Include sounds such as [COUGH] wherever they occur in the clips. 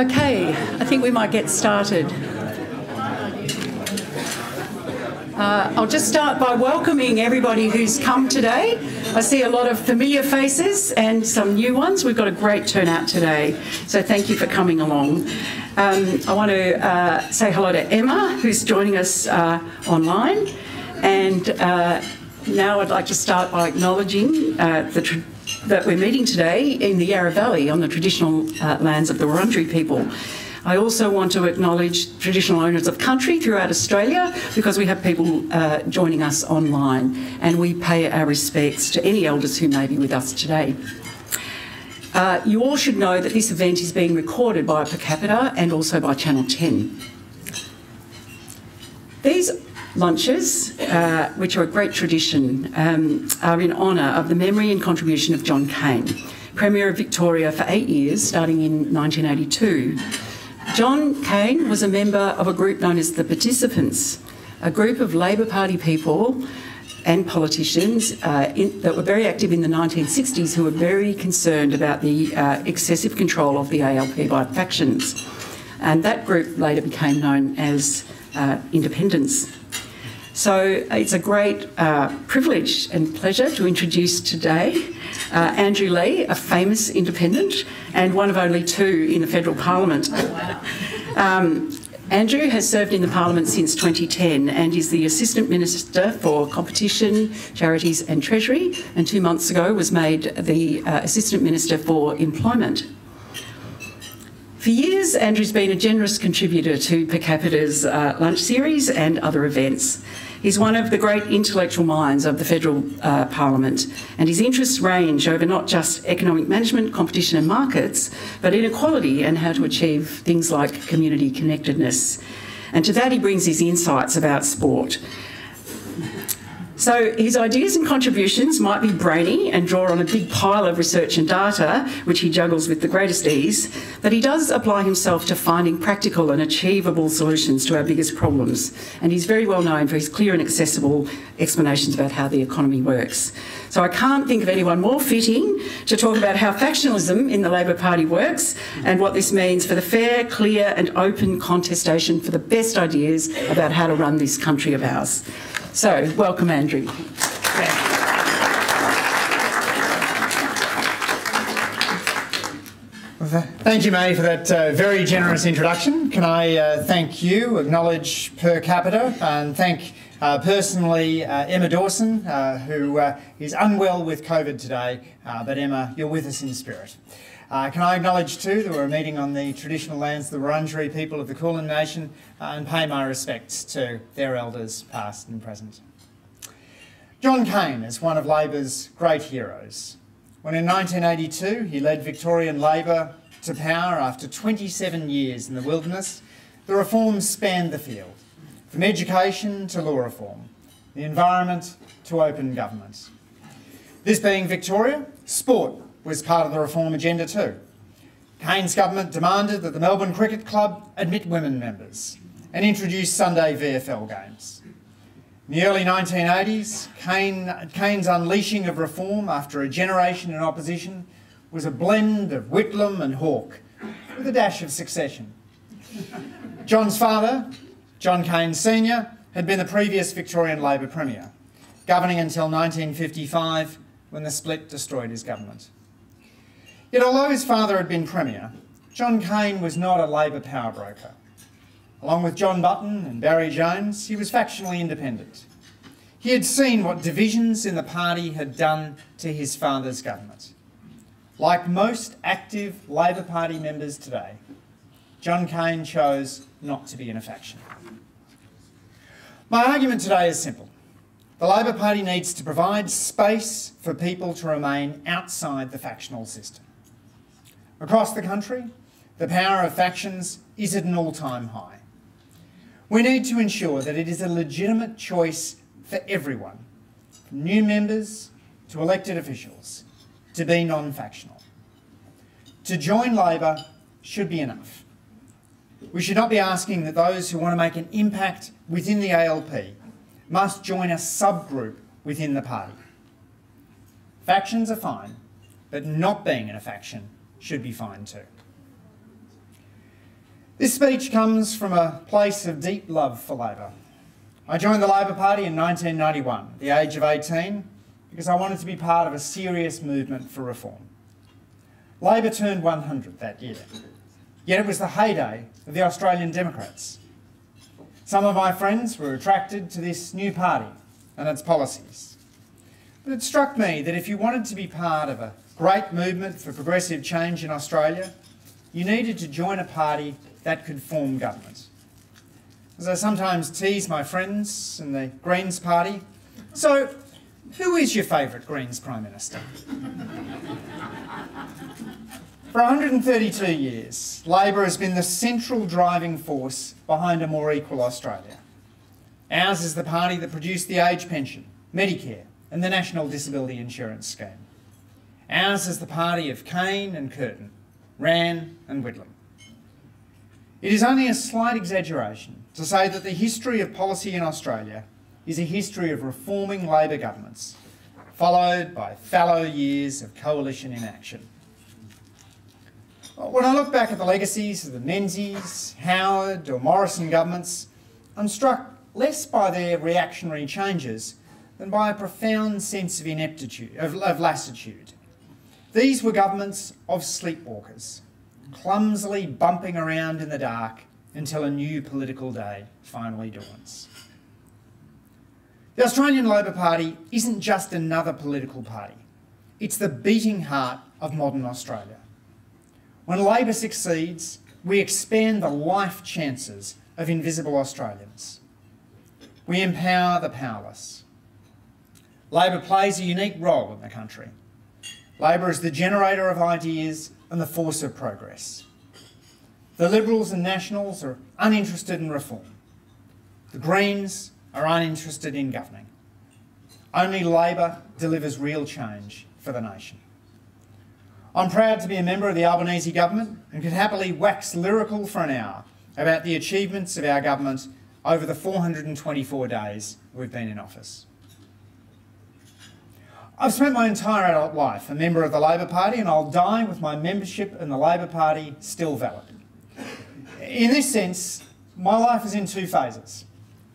Okay, I think we might get started. Uh, I'll just start by welcoming everybody who's come today. I see a lot of familiar faces and some new ones. We've got a great turnout today, so thank you for coming along. Um, I want to uh, say hello to Emma, who's joining us uh, online, and uh, now I'd like to start by acknowledging uh, the that we're meeting today in the Yarra Valley on the traditional uh, lands of the Wurundjeri people. I also want to acknowledge traditional owners of country throughout Australia because we have people uh, joining us online and we pay our respects to any elders who may be with us today. Uh, you all should know that this event is being recorded by Per Capita and also by Channel 10. These lunches, uh, which are a great tradition, um, are in honour of the memory and contribution of John Cain, Premier of Victoria for eight years, starting in 1982. John Cain was a member of a group known as the Participants, a group of Labor Party people and politicians uh, in, that were very active in the 1960s who were very concerned about the uh, excessive control of the ALP by factions. And that group later became known as uh, Independents. So it's a great uh, privilege and pleasure to introduce today uh, Andrew Leigh, a famous independent and one of only two in the federal parliament. [LAUGHS] Um, Andrew has served in the Parliament since 2010 and is the Assistant Minister for Competition, Charities and Treasury, and two months ago was made the uh, Assistant Minister for Employment. For years, Andrew's been a generous contributor to Per Capita's uh, lunch series and other events. He's one of the great intellectual minds of the federal uh, parliament, and his interests range over not just economic management, competition and markets, but inequality and how to achieve things like community connectedness. And to that, he brings his insights about sport. So his ideas and contributions might be brainy and draw on a big pile of research and data, which he juggles with the greatest ease, but he does apply himself to finding practical and achievable solutions to our biggest problems. And he's very well known for his clear and accessible explanations about how the economy works. So I can't think of anyone more fitting to talk about how factionalism in the Labor Party works and what this means for the fair, clear and open contestation for the best ideas about how to run this country of ours. So, welcome, Andrew. Thank you, May, for that uh, very generous introduction. Can I uh, thank you, acknowledge Per Capita, and thank uh, personally uh, Emma Dawson, uh, who uh, is unwell with COVID today, but Emma, you're with us in spirit. Uh, can I acknowledge too that we're meeting on the traditional lands of the Wurundjeri people of the Kulin Nation uh, and pay my respects to their elders past and present. John Cain is one of Labor's great heroes. When in 1982 he led Victorian Labor to power after 27 years in the wilderness, the reforms spanned the field, from education to law reform, the environment to open government. This being Victoria, sport was part of the reform agenda too. Cain's government demanded that the Melbourne Cricket Club admit women members and introduce Sunday VFL games. In the early 1980s, Cain, Cain's unleashing of reform after a generation in opposition was a blend of Whitlam and Hawke, with a dash of succession. John's father, John Cain Sr., had been the previous Victorian Labor Premier, governing until 1955 when the split destroyed his government. Yet although his father had been Premier, John Cain was not a Labor power broker. Along with John Button and Barry Jones, he was factionally independent. He had seen what divisions in the party had done to his father's government. Like most active Labor Party members today, John Cain chose not to be in a faction. My argument today is simple. The Labor Party needs to provide space for people to remain outside the factional system. Across the country, the power of factions is at an all-time high. We need to ensure that it is a legitimate choice for everyone, from new members to elected officials, to be non-factional. To join Labor should be enough. We should not be asking that those who want to make an impact within the ALP must join a subgroup within the party. Factions are fine, but not being in a faction should be fine too. This speech comes from a place of deep love for Labor. I joined the Labor Party in 1991, the age of 18, because I wanted to be part of a serious movement for reform. Labor turned 100 that year, yet it was the heyday of the Australian Democrats. Some of my friends were attracted to this new party and its policies. But it struck me that if you wanted to be part of a great movement for progressive change in Australia, you needed to join a party that could form government. As I sometimes tease my friends in the Greens party, so who is your favourite Greens Prime Minister? [LAUGHS] For 132 years, Labor has been the central driving force behind a more equal Australia. Ours is the party that produced the age pension, Medicare, and the National Disability Insurance Scheme. Ours is the party of Cain and Curtin, Rann and Whitlam. It is only a slight exaggeration to say that the history of policy in Australia is a history of reforming Labor governments, followed by fallow years of coalition inaction. When I look back at the legacies of the Menzies, Howard or Morrison governments, I'm struck less by their reactionary changes than by a profound sense of ineptitude, of, of lassitude. These were governments of sleepwalkers, clumsily bumping around in the dark until a new political day finally dawns. The Australian Labor Party isn't just another political party, it's the beating heart of modern Australia. When Labor succeeds, we expand the life chances of invisible Australians. We empower the powerless. Labor plays a unique role in the country. Labor is the generator of ideas and the force of progress. The Liberals and Nationals are uninterested in reform. The Greens are uninterested in governing. Only Labor delivers real change for the nation. I'm proud to be a member of the Albanese government and could happily wax lyrical for an hour about the achievements of our government over the 424 days we've been in office. I've spent my entire adult life a member of the Labor Party and I'll die with my membership in the Labor Party still valid. In this sense, my life is in two phases,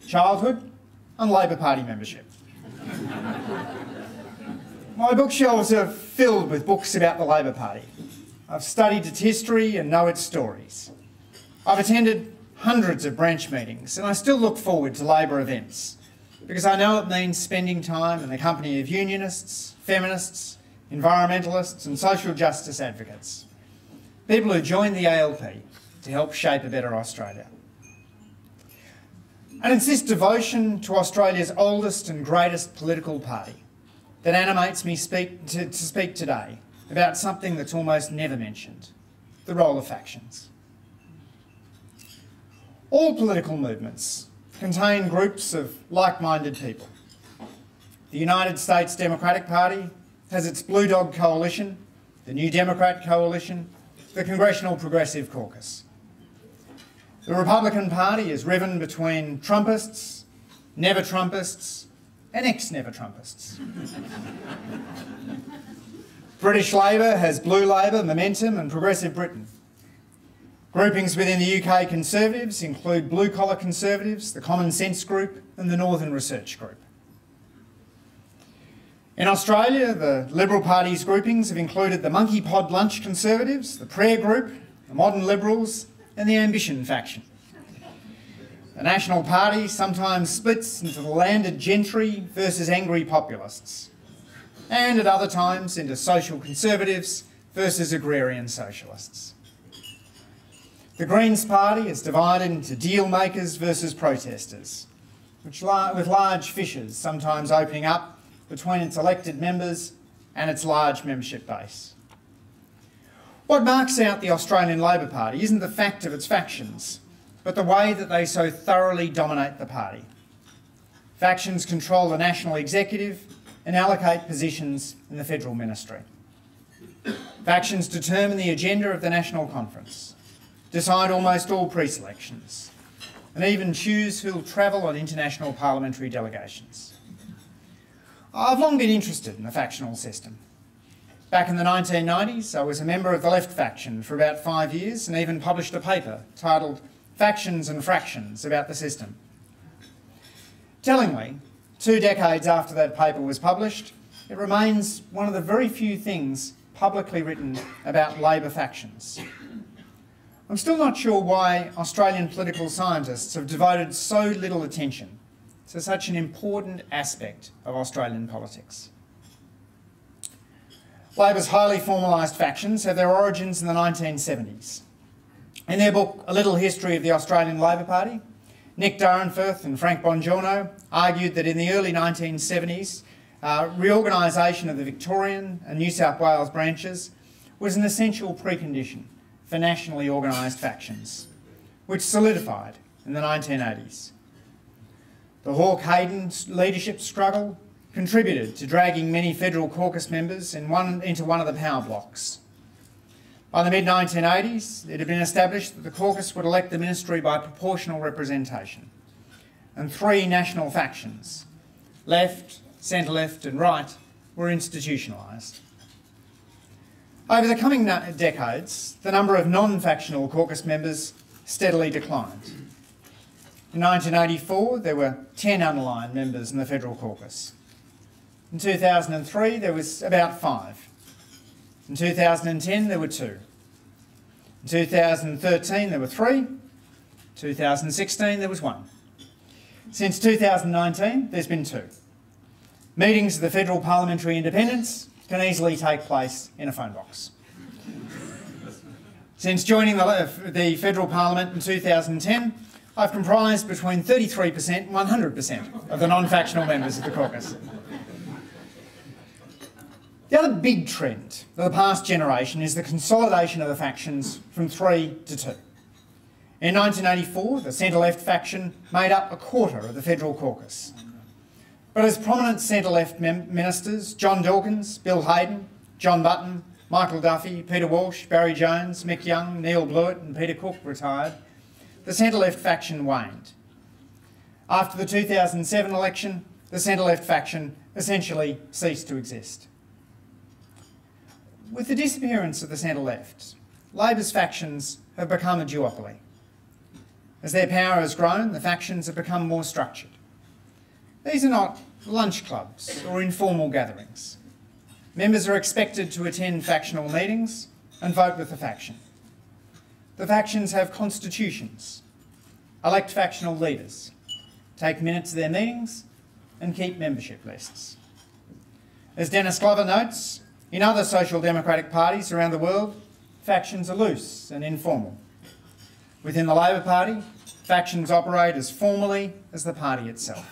childhood and Labor Party membership. My bookshelves are filled with books about the Labor Party. I've studied its history and know its stories. I've attended hundreds of branch meetings and I still look forward to Labor events because I know it means spending time in the company of unionists, feminists, environmentalists and social justice advocates. People who join the ALP to help shape a better Australia. And it's this devotion to Australia's oldest and greatest political party that animates me speak to, to speak today about something that's almost never mentioned, the role of factions. All political movements contain groups of like-minded people. The United States Democratic Party has its Blue Dog Coalition, the New Democrat Coalition, the Congressional Progressive Caucus. The Republican Party is riven between Trumpists, never Trumpists, and ex-never Trumpists. [LAUGHS] British Labor has Blue Labor, Momentum and Progressive Britain. Groupings within the UK Conservatives include Blue Collar Conservatives, the Common Sense Group and the Northern Research Group. In Australia, the Liberal Party's groupings have included the Monkey Pod Lunch Conservatives, the Prayer Group, the Modern Liberals and the Ambition faction. The National Party sometimes splits into the landed gentry versus angry populists, and at other times into social conservatives versus agrarian socialists. The Greens Party is divided into deal makers versus protesters, which with large fissures sometimes opening up between its elected members and its large membership base. What marks out the Australian Labor Party isn't the fact of its factions, but the way that they so thoroughly dominate the party. Factions control the national executive and allocate positions in the federal ministry. Factions determine the agenda of the National Conference, decide almost all pre-selections, and even choose who'll travel on international parliamentary delegations. I've long been interested in the factional system. Back in the 1990s, I was a member of the left faction for about five years and even published a paper titled Factions and Fractions about the system. Tellingly, two decades after that paper was published, it remains one of the very few things publicly written about Labor factions. I'm still not sure why Australian political scientists have devoted so little attention to such an important aspect of Australian politics. Labor's highly formalised factions have their origins in the 1970s. In their book, A Little History of the Australian Labor Party, Nick Dyrenfurth and Frank Bongiorno argued that in the early 1970s, uh, reorganisation of the Victorian and New South Wales branches was an essential precondition for nationally organised factions, which solidified in the 1980s. The Hawke Hayden leadership struggle contributed to dragging many federal caucus members in one, into one of the power blocks. By the mid 1980s, it had been established that the caucus would elect the ministry by proportional representation, and three national factions left, centre left, and right were institutionalised. Over the coming decades, the number of non factional caucus members steadily declined. In 1984, there were 10 unaligned members in the federal caucus. In 2003, there was about five. In 2010, there were two. In 2013, there were three. 2016, there was one. Since 2019, there's been two. Meetings of the Federal Parliamentary Independence can easily take place in a phone box. Since joining the, the Federal Parliament in 2010, I've comprised between 33% and 100% of the non-factional members of the caucus. The other big trend of the past generation is the consolidation of the factions from three to two. In 1984, the centre-left faction made up a quarter of the federal caucus. But as prominent centre-left ministers, John Dawkins, Bill Hayden, John Button, Michael Duffy, Peter Walsh, Barry Jones, Mick Young, Neil Blewett and Peter Cook retired, the centre-left faction waned. After the 2007 election, the centre-left faction essentially ceased to exist. With the disappearance of the centre-left, Labor's factions have become a duopoly. As their power has grown, the factions have become more structured. These are not lunch clubs or informal gatherings. Members are expected to attend factional meetings and vote with the faction. The factions have constitutions, elect factional leaders, take minutes of their meetings, and keep membership lists. As Dennis Glover notes, in other social democratic parties around the world, factions are loose and informal. Within the Labor Party, factions operate as formally as the party itself.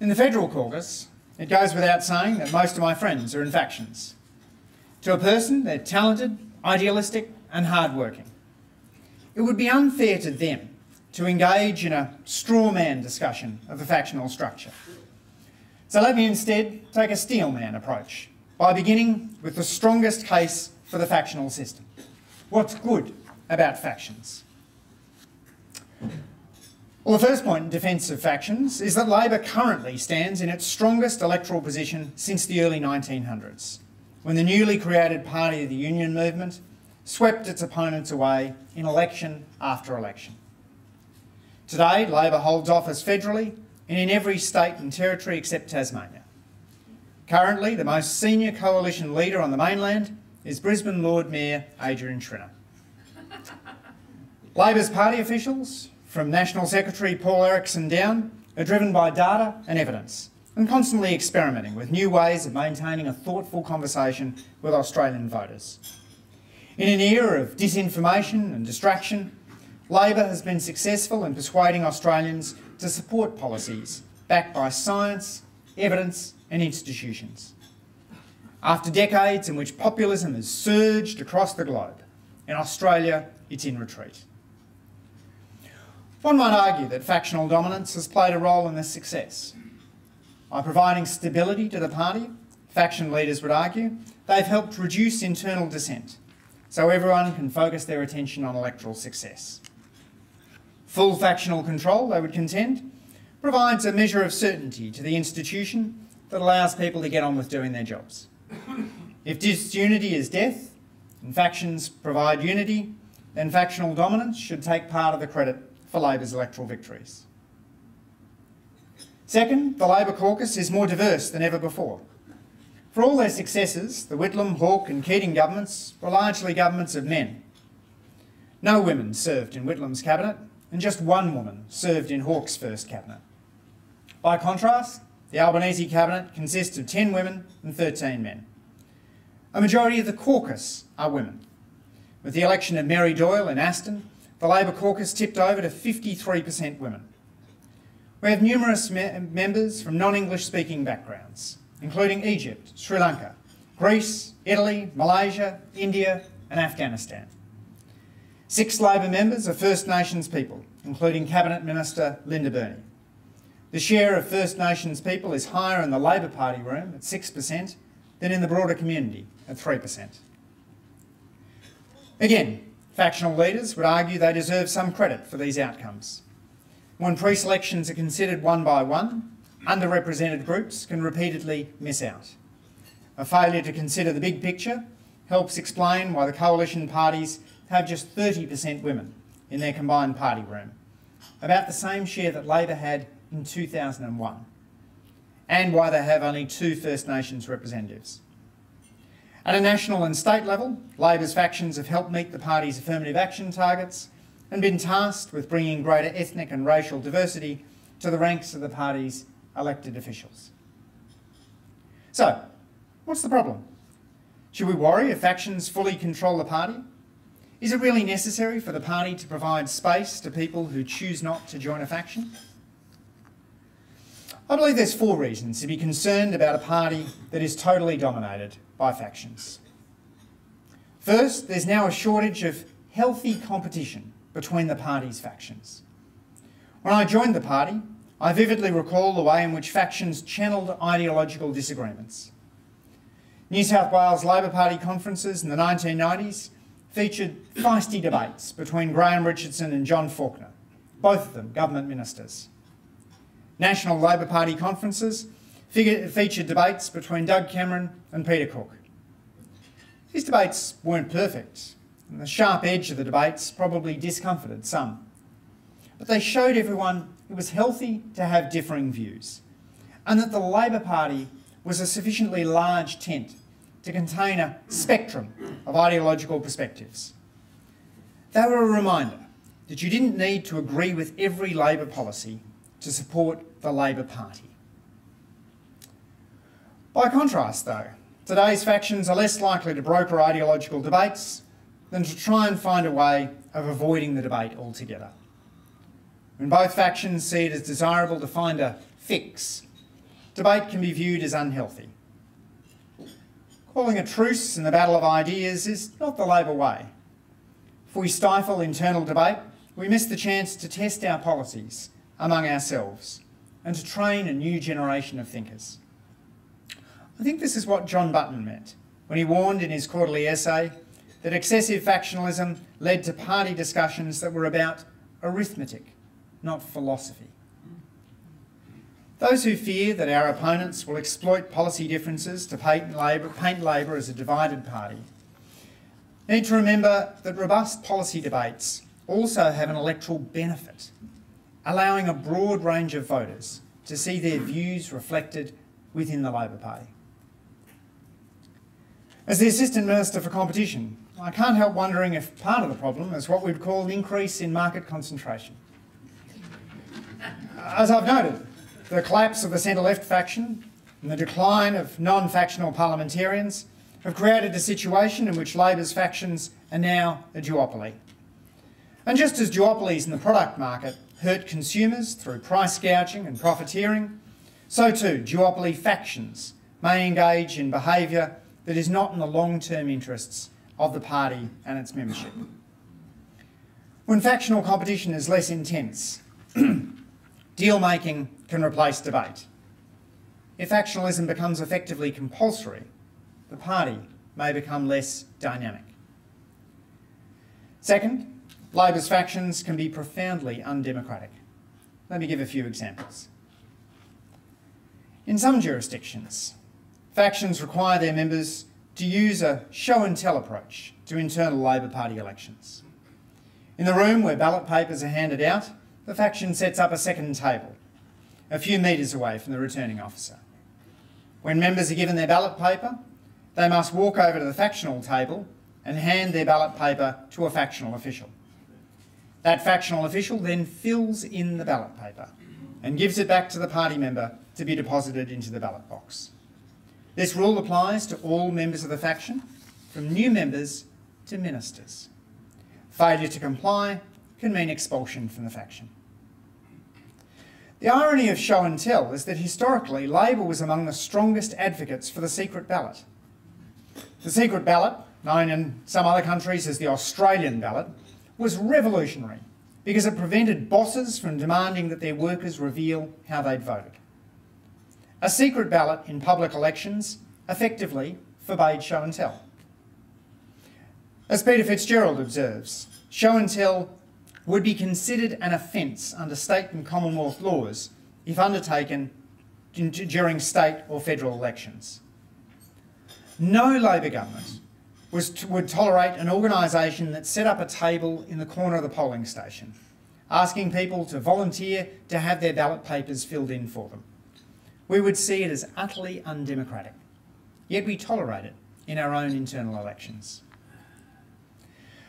In the federal caucus, it goes without saying that most of my friends are in factions. To a person, they're talented, idealistic and hardworking. It would be unfair to them to engage in a straw man discussion of the factional structure. So let me instead take a steel man approach by beginning with the strongest case for the factional system. What's good about factions? Well, the first point in defence of factions is that Labor currently stands in its strongest electoral position since the early 1900s when the newly created Party of the Union movement swept its opponents away in election after election. Today, Labor holds office federally and in every state and territory except Tasmania. Currently, the most senior coalition leader on the mainland is Brisbane Lord Mayor Adrian Schrinner. Labor's party officials, from National Secretary Paul Erickson down, are driven by data and evidence and constantly experimenting with new ways of maintaining a thoughtful conversation with Australian voters. In an era of disinformation and distraction, Labor has been successful in persuading Australians to support policies backed by science, evidence and institutions. After decades in which populism has surged across the globe, in Australia it's in retreat. One might argue that factional dominance has played a role in this success. By providing stability to the party, faction leaders would argue, they've helped reduce internal dissent, so everyone can focus their attention on electoral success. Full factional control, they would contend, provides a measure of certainty to the institution that allows people to get on with doing their jobs. If disunity is death and factions provide unity, then factional dominance should take part of the credit for Labor's electoral victories. Second, the Labor caucus is more diverse than ever before. For all their successes, the Whitlam, Hawke and Keating governments were largely governments of men. No women served in Whitlam's cabinet, and just one woman served in Hawke's first cabinet. By contrast, the Albanese cabinet consists of 10 women and 13 men. A majority of the caucus are women. With the election of Mary Doyle in Aston, the Labor caucus tipped over to 53% women. We have numerous me members from non-English speaking backgrounds, including Egypt, Sri Lanka, Greece, Italy, Malaysia, India and Afghanistan. Six Labor members are First Nations people, including Cabinet Minister Linda Burney. The share of First Nations people is higher in the Labor Party room at 6% than in the broader community at 3%. Again, factional leaders would argue they deserve some credit for these outcomes. When pre-selections are considered one by one, underrepresented groups can repeatedly miss out. A failure to consider the big picture helps explain why the coalition parties have just 30% women in their combined party room, about the same share that Labor had in 2001, and why they have only two First Nations representatives. At a national and state level, Labor's factions have helped meet the party's affirmative action targets and been tasked with bringing greater ethnic and racial diversity to the ranks of the party's elected officials. So, what's the problem? Should we worry if factions fully control the party? Is it really necessary for the party to provide space to people who choose not to join a faction? I believe there's four reasons to be concerned about a party that is totally dominated by factions. First, there's now a shortage of healthy competition between the party's factions. When I joined the party, I vividly recall the way in which factions channelled ideological disagreements. New South Wales Labor Party conferences in the 1990s featured feisty debates between Graham Richardson and John Faulkner, both of them government ministers. National Labor Party conferences featured debates between Doug Cameron and Peter Cook. These debates weren't perfect, and the sharp edge of the debates probably discomforted some. But they showed everyone it was healthy to have differing views, and that the Labor Party was a sufficiently large tent to contain a spectrum of ideological perspectives. They were a reminder that you didn't need to agree with every Labor policy to support the Labor Party. By contrast, though, today's factions are less likely to broker ideological debates than to try and find a way of avoiding the debate altogether. When both factions see it as desirable to find a fix, debate can be viewed as unhealthy. Calling a truce in the battle of ideas is not the Labor way. If we stifle internal debate, we miss the chance to test our policies among ourselves and to train a new generation of thinkers. I think this is what John Button meant when he warned in his quarterly essay that excessive factionalism led to party discussions that were about arithmetic, not philosophy. Those who fear that our opponents will exploit policy differences to paint Labor, paint Labor as a divided party need to remember that robust policy debates also have an electoral benefit, allowing a broad range of voters to see their views reflected within the Labor Party. As the Assistant Minister for Competition, I can't help wondering if part of the problem is what we'd call an increase in market concentration. As I've noted, the collapse of the centre-left faction and the decline of non-factional parliamentarians have created a situation in which Labor's factions are now a duopoly. And just as duopolies in the product market hurt consumers through price gouging and profiteering, so too duopoly factions may engage in behaviour that is not in the long-term interests of the party and its membership. When factional competition is less intense, [CLEARS THROAT] deal making can replace debate. If factionalism becomes effectively compulsory, the party may become less dynamic. Second, Labor's factions can be profoundly undemocratic. Let me give a few examples. In some jurisdictions, factions require their members to use a show and tell approach to internal Labor Party elections. In the room where ballot papers are handed out, the faction sets up a second table, a few metres away from the returning officer. When members are given their ballot paper, they must walk over to the factional table and hand their ballot paper to a factional official. That factional official then fills in the ballot paper and gives it back to the party member to be deposited into the ballot box. This rule applies to all members of the faction, from new members to ministers. Failure to comply can mean expulsion from the faction. The irony of show and tell is that historically Labor was among the strongest advocates for the secret ballot. The secret ballot, known in some other countries as the Australian ballot, was revolutionary because it prevented bosses from demanding that their workers reveal how they'd voted. A secret ballot in public elections effectively forbade show and tell. As Peter Fitzgerald observes, show and tell would be considered an offence under state and Commonwealth laws if undertaken during state or federal elections. No Labor government was, would tolerate an organisation that set up a table in the corner of the polling station, asking people to volunteer to have their ballot papers filled in for them. We would see it as utterly undemocratic, yet we tolerate it in our own internal elections.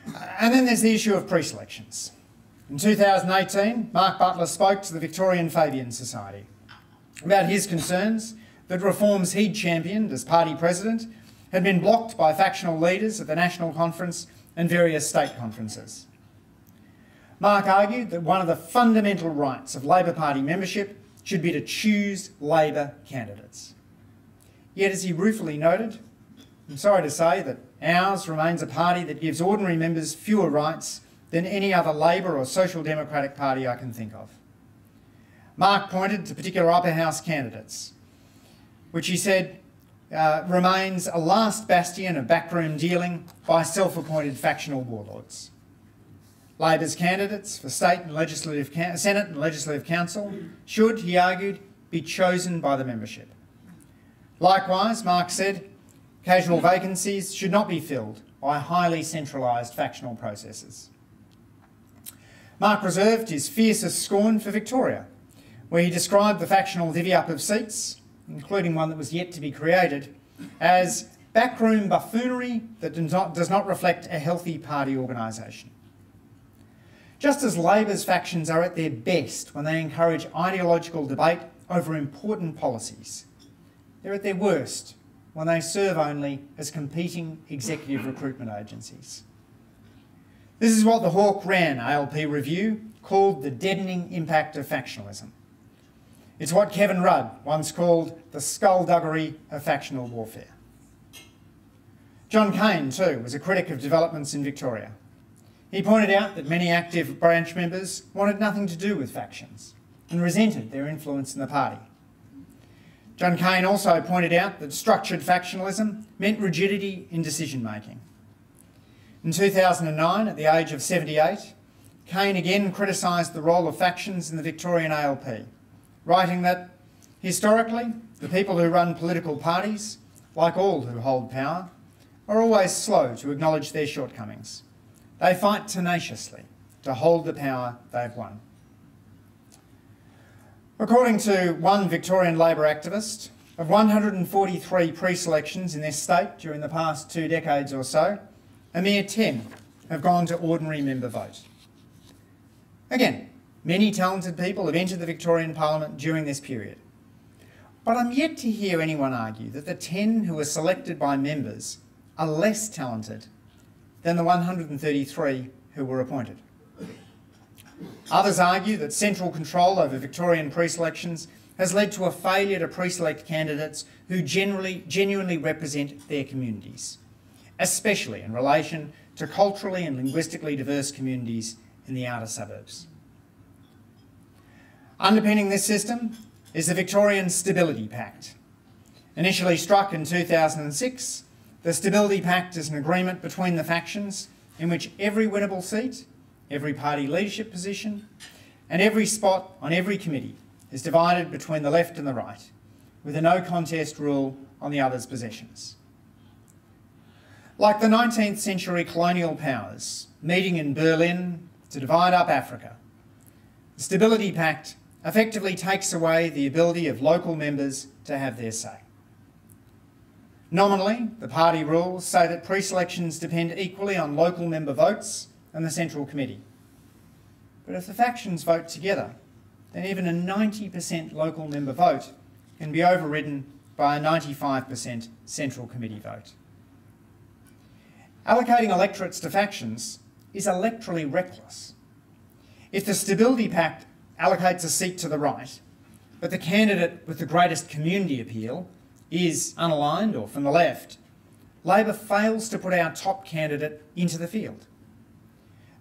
Uh, and then there's the issue of pre-selections. In 2018, Mark Butler spoke to the Victorian Fabian Society about his concerns that reforms he'd championed as party president had been blocked by factional leaders at the National Conference and various state conferences. Mark argued that one of the fundamental rights of Labor Party membership should be to choose Labor candidates. Yet, as he ruefully noted, I'm sorry to say that ours remains a party that gives ordinary members fewer rights than any other Labor or Social Democratic Party I can think of. Mark pointed to particular upper house candidates, which he said uh, remains a last bastion of backroom dealing by self-appointed factional warlords. Labor's candidates for state and legislative Senate and legislative council should, he argued, be chosen by the membership. Likewise, Mark said, casual vacancies should not be filled by highly centralised factional processes. Mark reserved his fiercest scorn for Victoria, where he described the factional divvy-up of seats, including one that was yet to be created, as backroom buffoonery that does not, does not reflect a healthy party organisation. Just as Labor's factions are at their best when they encourage ideological debate over important policies, they're at their worst when they serve only as competing executive recruitment agencies. This is what the Hawke-Wran ALP review called the deadening impact of factionalism. It's what Kevin Rudd once called the skullduggery of factional warfare. John Cain, too, was a critic of developments in Victoria. He pointed out that many active branch members wanted nothing to do with factions and resented their influence in the party. John Cain also pointed out that structured factionalism meant rigidity in decision making in 2009, at the age of 78, Cain again criticised the role of factions in the Victorian ALP, writing that, historically, the people who run political parties, like all who hold power, are always slow to acknowledge their shortcomings. They fight tenaciously to hold the power they've won. According to one Victorian Labor activist, of 143 pre-selections in this state during the past two decades or so, a mere 10 have gone to ordinary member vote. Again, many talented people have entered the Victorian Parliament during this period. But I'm yet to hear anyone argue that the 10 who were selected by members are less talented than the 133 who were appointed. Others argue that central control over Victorian pre-selections has led to a failure to pre-select candidates who generally, genuinely represent their communities especially in relation to culturally and linguistically diverse communities in the outer suburbs. Underpinning this system is the Victorian Stability Pact. Initially struck in 2006, the Stability Pact is an agreement between the factions in which every winnable seat, every party leadership position, and every spot on every committee is divided between the left and the right, with a no contest rule on the other's possessions. Like the 19th century colonial powers meeting in Berlin to divide up Africa, the Stability Pact effectively takes away the ability of local members to have their say. Nominally, the party rules say that pre-selections depend equally on local member votes and the Central Committee. But if the factions vote together, then even a 90% local member vote can be overridden by a 95% Central Committee vote. Allocating electorates to factions is electorally reckless. If the Stability Pact allocates a seat to the right, but the candidate with the greatest community appeal is unaligned or from the left, Labor fails to put our top candidate into the field.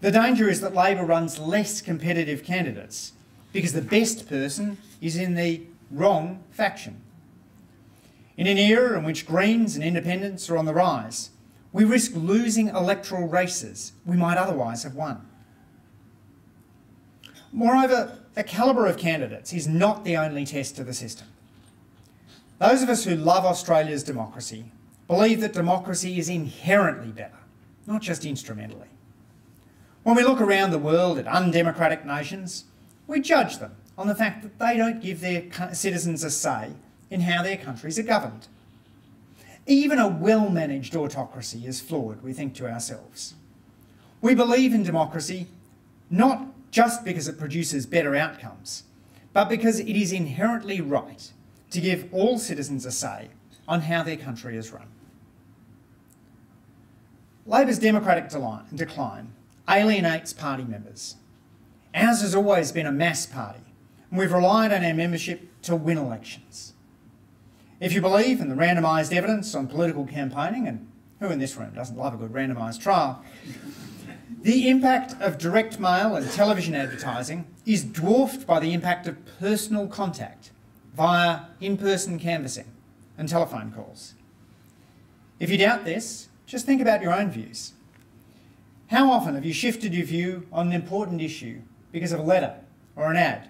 The danger is that Labor runs less competitive candidates because the best person is in the wrong faction. In an era in which Greens and Independents are on the rise, we risk losing electoral races we might otherwise have won. Moreover, the calibre of candidates is not the only test of the system. Those of us who love Australia's democracy believe that democracy is inherently better, not just instrumentally. When we look around the world at undemocratic nations, we judge them on the fact that they don't give their citizens a say in how their countries are governed. Even a well-managed autocracy is flawed, we think to ourselves. We believe in democracy not just because it produces better outcomes, but because it is inherently right to give all citizens a say on how their country is run. Labor's democratic decline alienates party members. Ours has always been a mass party, and we've relied on our membership to win elections. If you believe in the randomised evidence on political campaigning, and who in this room doesn't love a good randomised trial, the impact of direct mail and television advertising is dwarfed by the impact of personal contact via in-person canvassing and telephone calls. If you doubt this, just think about your own views. How often have you shifted your view on an important issue because of a letter or an ad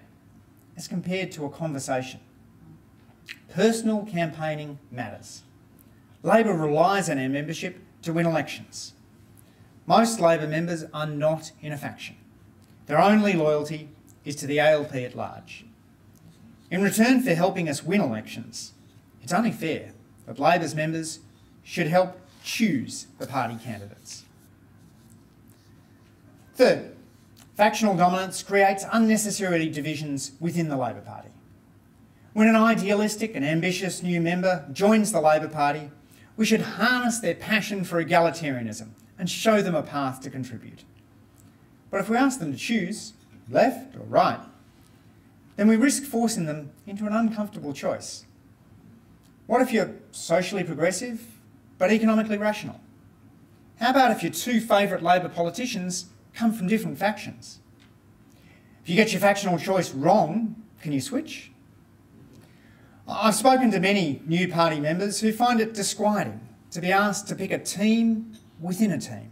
as compared to a conversation? Personal campaigning matters. Labor relies on our membership to win elections. Most Labor members are not in a faction. Their only loyalty is to the ALP at large. In return for helping us win elections, it's only fair that Labor's members should help choose the party candidates. Third, factional dominance creates unnecessary divisions within the Labor Party. When an idealistic and ambitious new member joins the Labor Party, we should harness their passion for egalitarianism and show them a path to contribute. But if we ask them to choose, left or right, then we risk forcing them into an uncomfortable choice. What if you're socially progressive but economically rational? How about if your two favourite Labor politicians come from different factions? If you get your factional choice wrong, can you switch? I've spoken to many new party members who find it disquieting to be asked to pick a team within a team.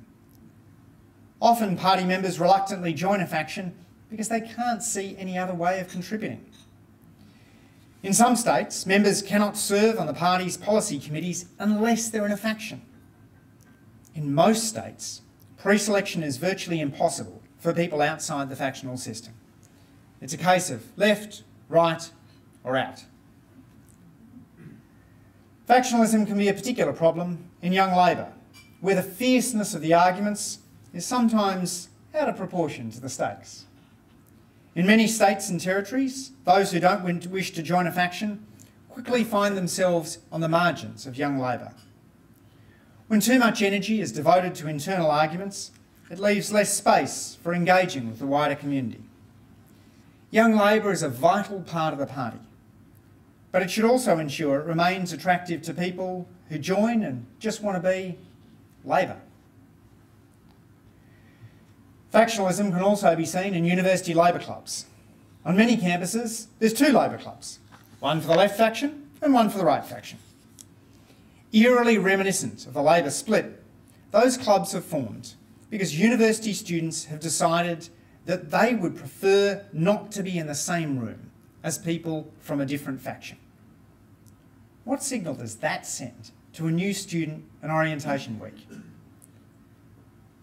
Often party members reluctantly join a faction because they can't see any other way of contributing. In some states, members cannot serve on the party's policy committees unless they're in a faction. In most states, pre-selection is virtually impossible for people outside the factional system. It's a case of left, right or out. Factionalism can be a particular problem in young Labor, where the fierceness of the arguments is sometimes out of proportion to the stakes. In many states and territories, those who don't wish to join a faction quickly find themselves on the margins of young Labor. When too much energy is devoted to internal arguments, it leaves less space for engaging with the wider community. Young Labor is a vital part of the party, but it should also ensure it remains attractive to people who join and just want to be Labor. Factionalism can also be seen in university Labor clubs. On many campuses, there's two Labor clubs, one for the left faction and one for the right faction. Eerily reminiscent of the Labor split, those clubs have formed because university students have decided that they would prefer not to be in the same room as people from a different faction. What signal does that send to a new student in orientation week?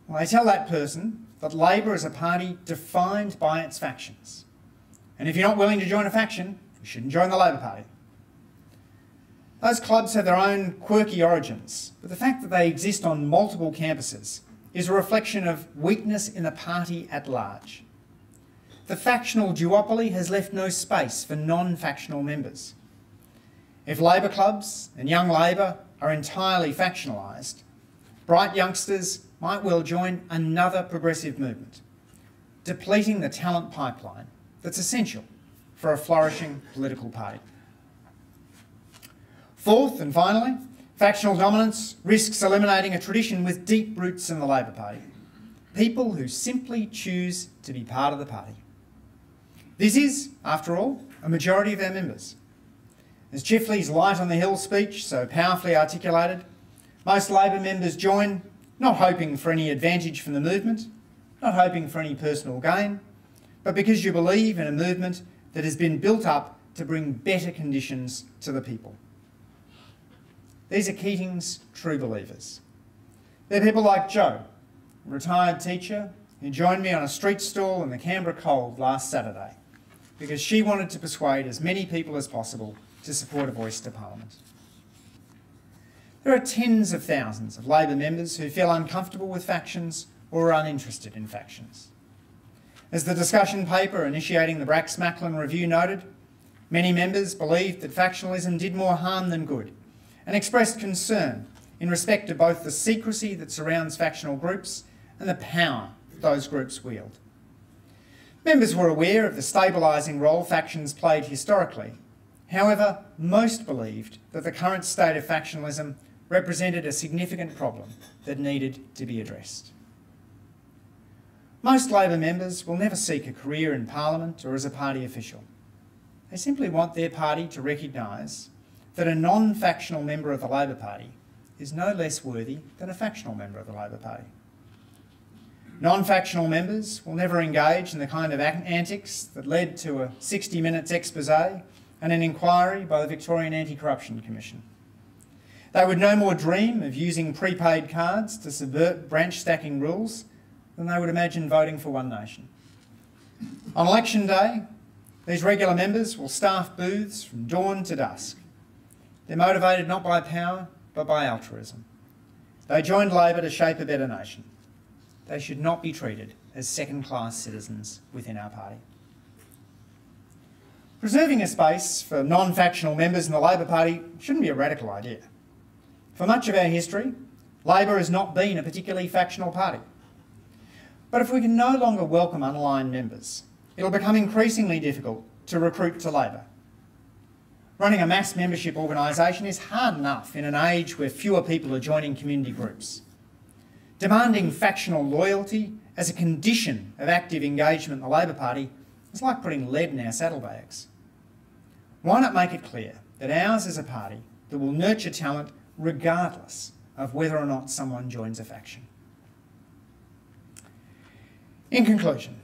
Well, they tell that person that Labor is a party defined by its factions. And if you're not willing to join a faction, you shouldn't join the Labor Party. Those clubs have their own quirky origins, but the fact that they exist on multiple campuses is a reflection of weakness in the party at large. The factional duopoly has left no space for non-factional members. If Labor clubs and Young Labor are entirely factionalised, bright youngsters might well join another progressive movement, depleting the talent pipeline that's essential for a flourishing political party. Fourth and finally, factional dominance risks eliminating a tradition with deep roots in the Labor Party. People who simply choose to be part of the party. This is, after all, a majority of our members. As Chifley's Light on the Hill speech so powerfully articulated, most Labor members join not hoping for any advantage from the movement, not hoping for any personal gain, but because you believe in a movement that has been built up to bring better conditions to the people. These are Keating's true believers. They're people like Joe, a retired teacher who joined me on a street stall in the Canberra cold last Saturday because she wanted to persuade as many people as possible to support a voice to Parliament. There are tens of thousands of Labor members who feel uncomfortable with factions or are uninterested in factions. As the discussion paper initiating the Bracks Macklin review noted, many members believed that factionalism did more harm than good and expressed concern in respect to both the secrecy that surrounds factional groups and the power those groups wield. Members were aware of the stabilising role factions played historically. However, most believed that the current state of factionalism represented a significant problem that needed to be addressed. Most Labor members will never seek a career in Parliament or as a party official. They simply want their party to recognise that a non-factional member of the Labor Party is no less worthy than a factional member of the Labor Party. Non-factional members will never engage in the kind of antics that led to a 60 minutes expose and an inquiry by the Victorian Anti-Corruption Commission. They would no more dream of using prepaid cards to subvert branch stacking rules than they would imagine voting for One Nation. On election day, these regular members will staff booths from dawn to dusk. They're motivated not by power, but by altruism. They joined Labor to shape a better nation. They should not be treated as second-class citizens within our party. Preserving a space for non-factional members in the Labor Party shouldn't be a radical idea. For much of our history, Labor has not been a particularly factional party. But if we can no longer welcome unaligned members, it'll become increasingly difficult to recruit to Labor. Running a mass membership organisation is hard enough in an age where fewer people are joining community groups. Demanding factional loyalty as a condition of active engagement in the Labor Party is like putting lead in our saddlebags. Why not make it clear that ours is a party that will nurture talent regardless of whether or not someone joins a faction. In conclusion,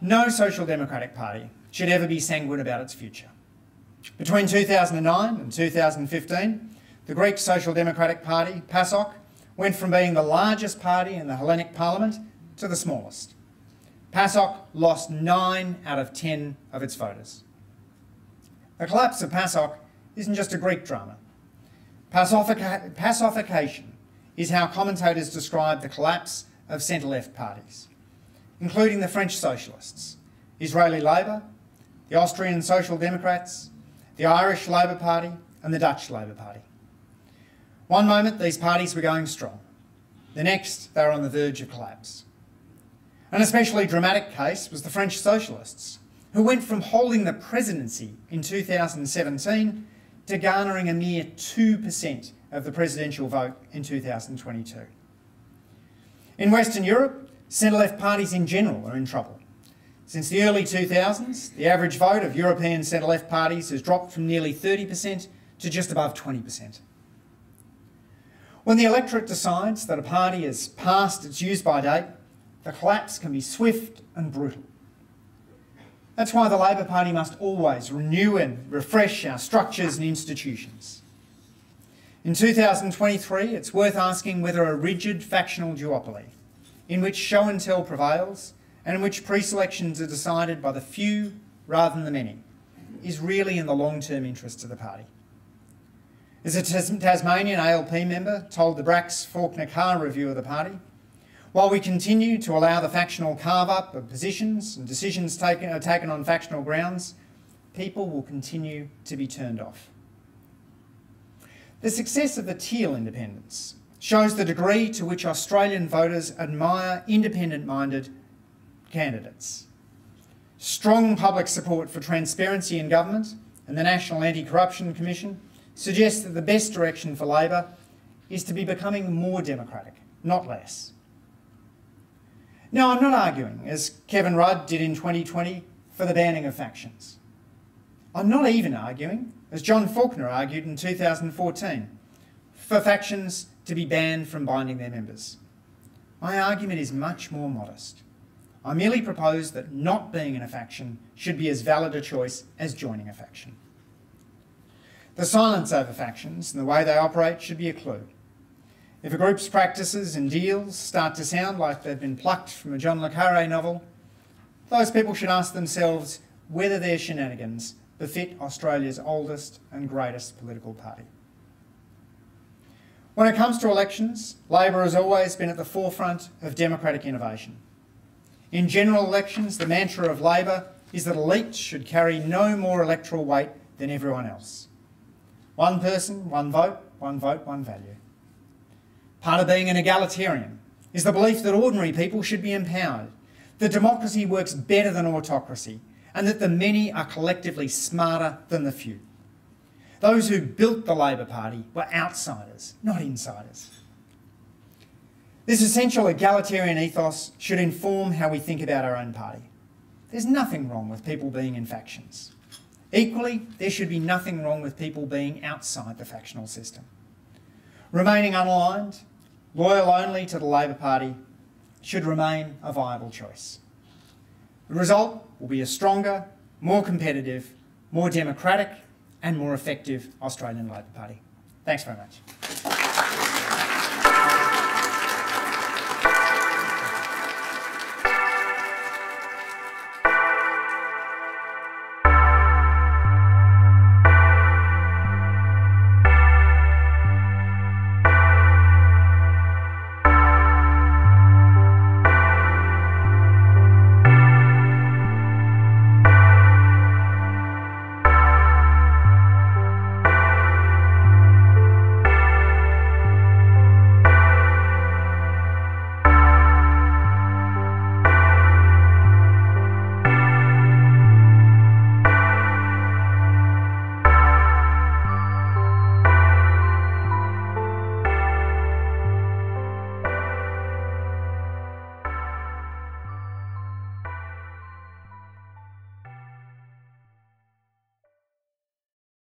no social democratic party should ever be sanguine about its future. Between 2009 and 2015, the Greek Social Democratic Party, PASOK, went from being the largest party in the Hellenic Parliament to the smallest. PASOK lost 9 out of 10 of its voters. The collapse of PASOK isn't just a Greek drama. Pasokification is how commentators describe the collapse of centre-left parties, including the French Socialists, Israeli Labour, the Austrian Social Democrats, the Irish Labour Party and the Dutch Labour Party. One moment these parties were going strong, the next they were on the verge of collapse. An especially dramatic case was the French Socialists, who went from holding the presidency in 2017 to garnering a mere 2% of the presidential vote in 2022. In Western Europe, centre-left parties in general are in trouble. Since the early 2000s, the average vote of European centre-left parties has dropped from nearly 30% to just above 20%. When the electorate decides that a party has passed its use-by date, the collapse can be swift and brutal. That's why the Labor Party must always renew and refresh our structures and institutions. In 2023, it's worth asking whether a rigid factional duopoly, in which show and tell prevails, and in which pre-selections are decided by the few rather than the many, is really in the long-term interests of the party. As a Tasmanian ALP member told the Bracks Faulkner Carr review of the party, while we continue to allow the factional carve-up of positions and decisions taken, are taken on factional grounds, people will continue to be turned off. The success of the Teal independents shows the degree to which Australian voters admire independent-minded candidates. Strong public support for transparency in government and the National Anti-Corruption Commission suggests that the best direction for Labor is to be becoming more democratic, not less. Now, I'm not arguing, as Kevin Rudd did in 2020, for the banning of factions. I'm not even arguing, as John Faulkner argued in 2014, for factions to be banned from binding their members. My argument is much more modest. I merely propose that not being in a faction should be as valid a choice as joining a faction. The silence over factions and the way they operate should be a clue. If a group's practices and deals start to sound like they've been plucked from a John le Carre novel, those people should ask themselves whether their shenanigans befit Australia's oldest and greatest political party. When it comes to elections, Labor has always been at the forefront of democratic innovation. In general elections, the mantra of Labor is that elites should carry no more electoral weight than everyone else. One person, one vote, one vote, one value. Part of being an egalitarian is the belief that ordinary people should be empowered, that democracy works better than autocracy, and that the many are collectively smarter than the few. Those who built the Labor Party were outsiders, not insiders. This essential egalitarian ethos should inform how we think about our own party. There's nothing wrong with people being in factions. Equally, there should be nothing wrong with people being outside the factional system. Remaining unaligned, loyal only to the Labor Party, should remain a viable choice. The result will be a stronger, more competitive, more democratic and more effective Australian Labor Party. Thanks very much.